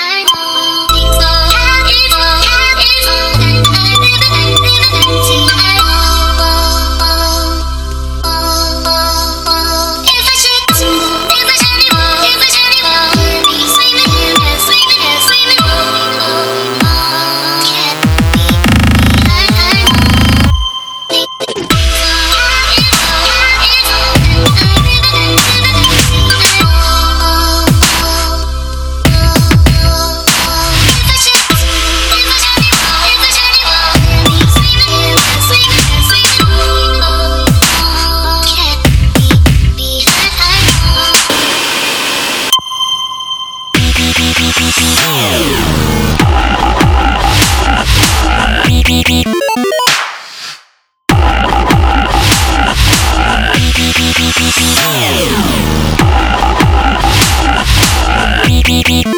I know. Beep beep